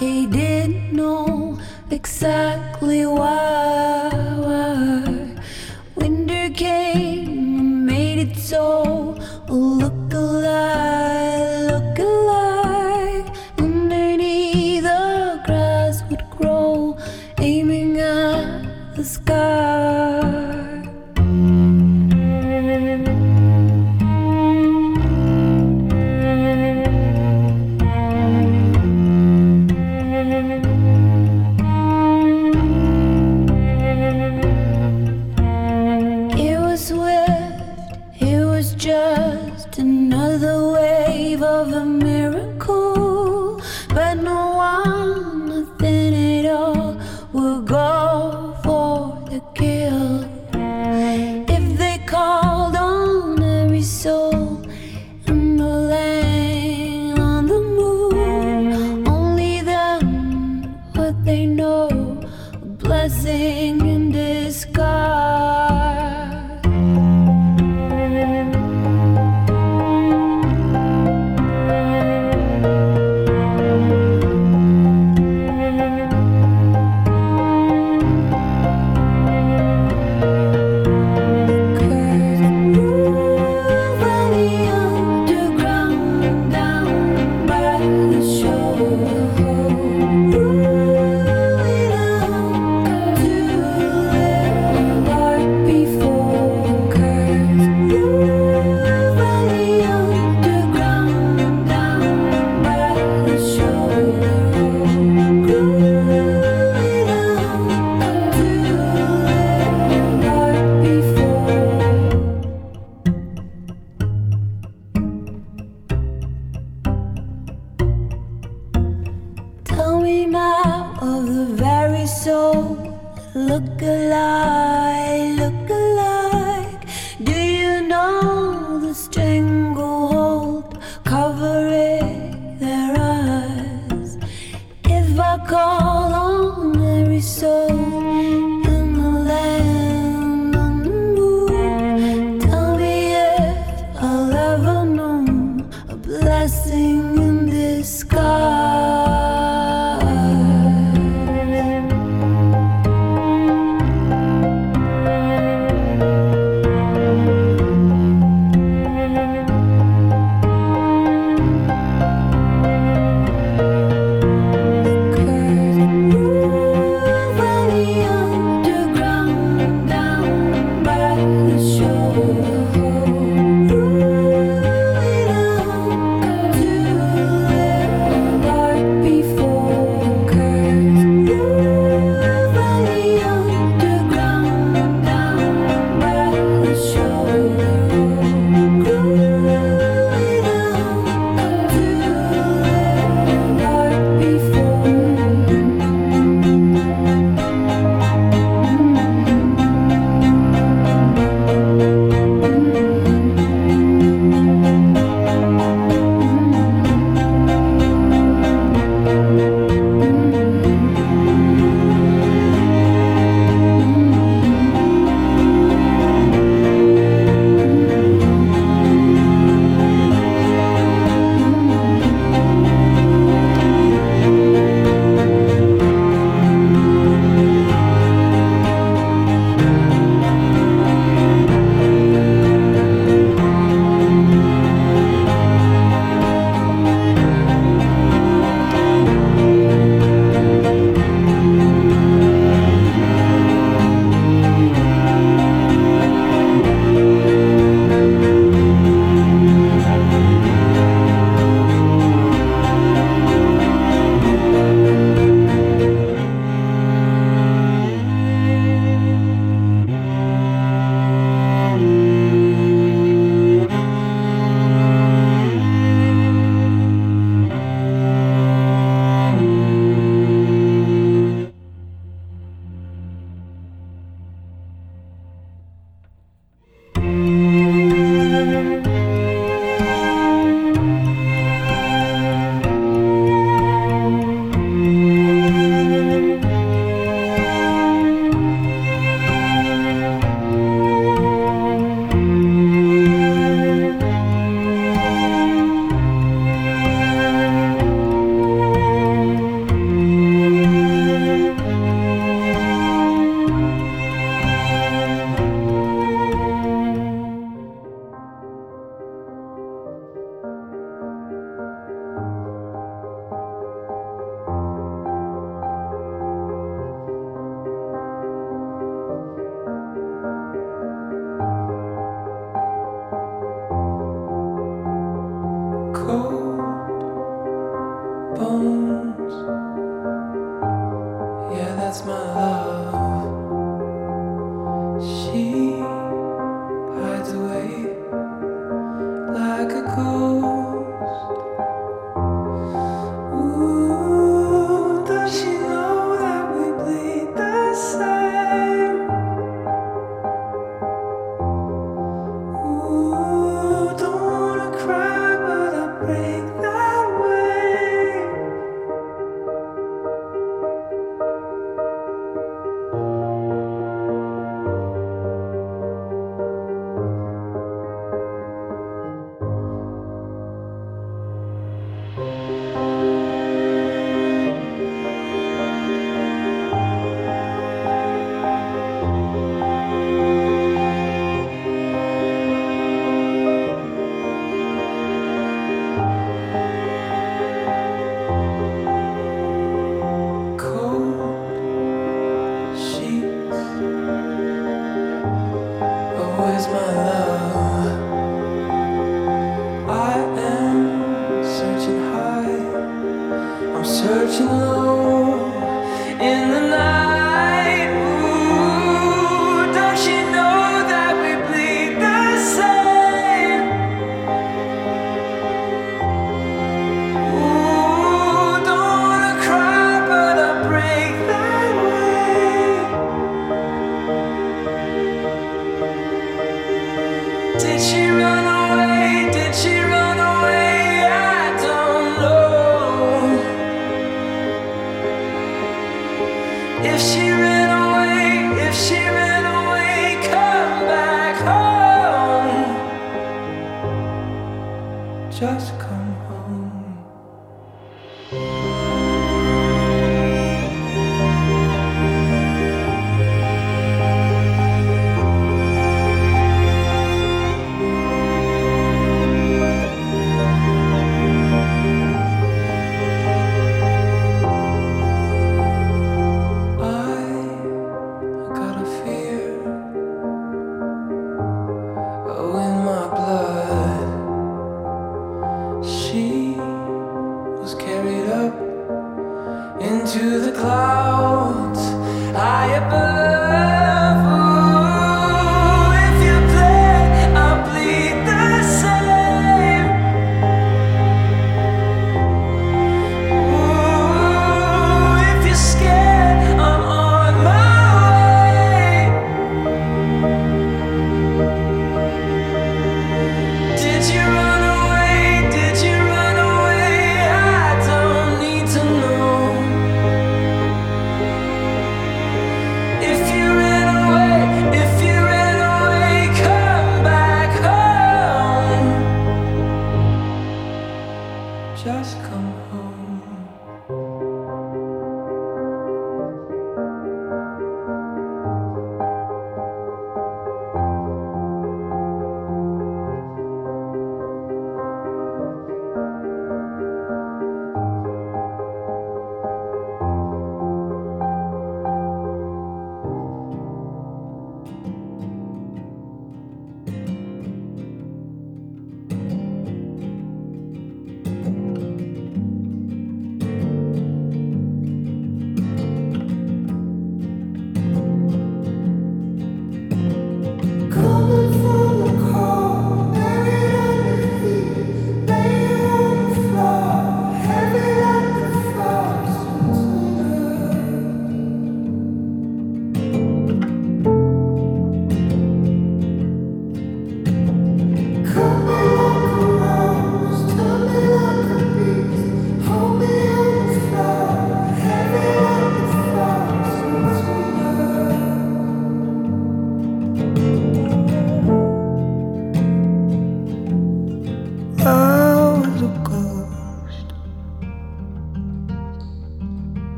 sky.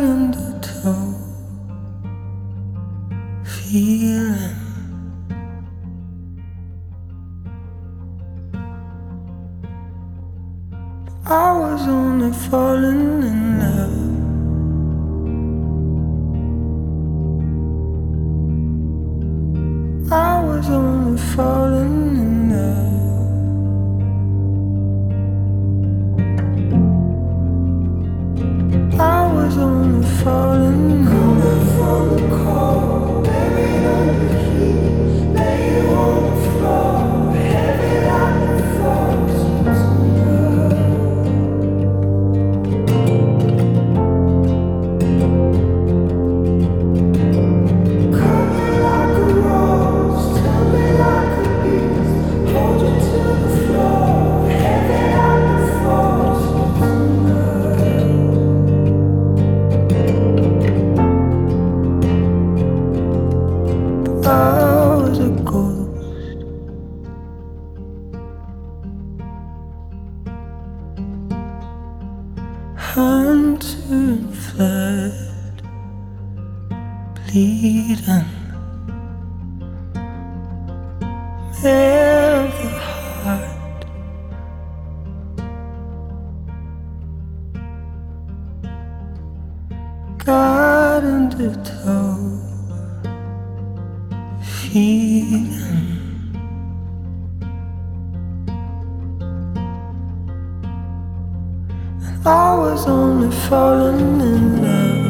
undertow, feeling. I was only falling in love. heart undertow feeding. And I was only falling in love.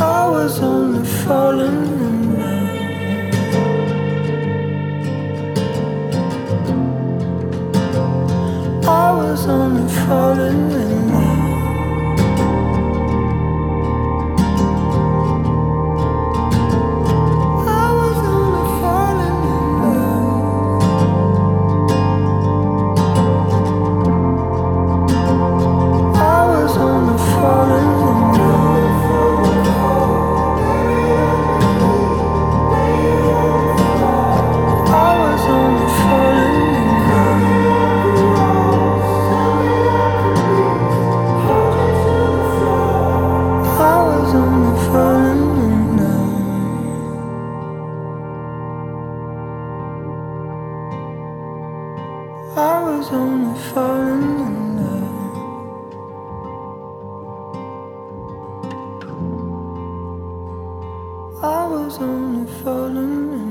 I was only falling was only falling was only falling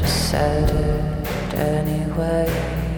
have said it anyway.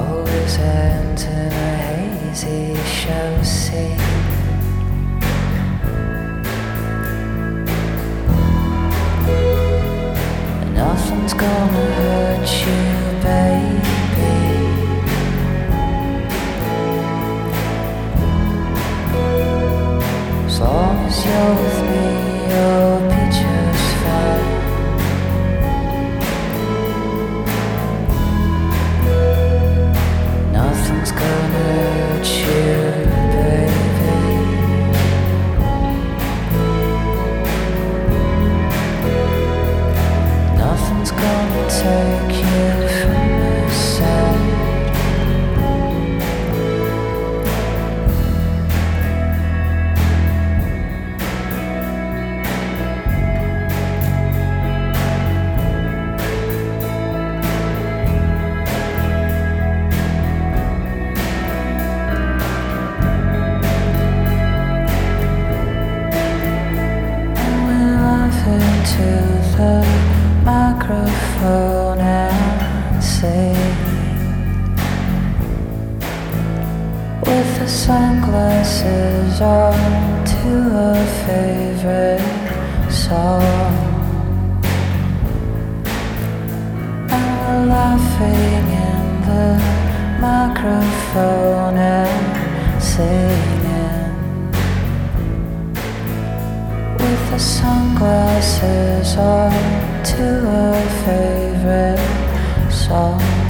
always ends in a hazy show scene. laughing in the microphone and singing with the sunglasses on to her favorite song.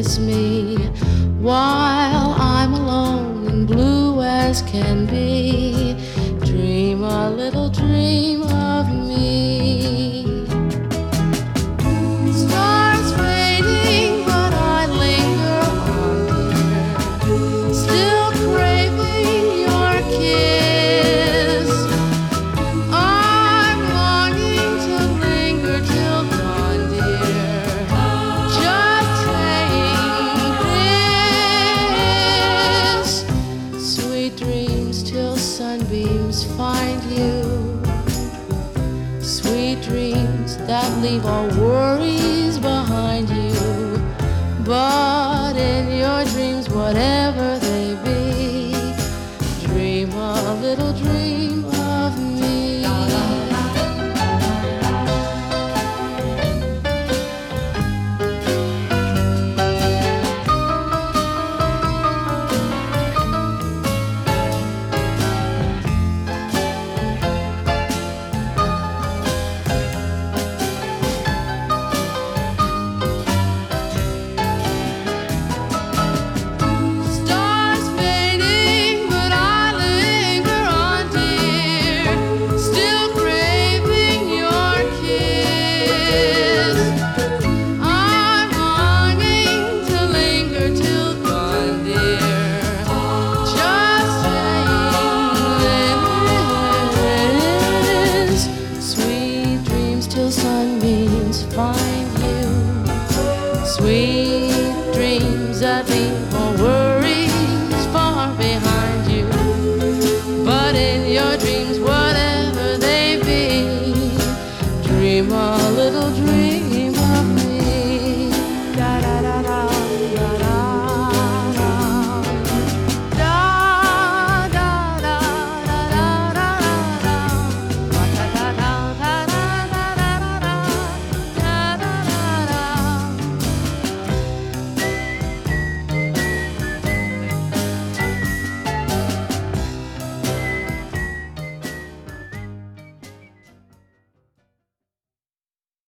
miss me while I'm alone and blue as can be. Dream a little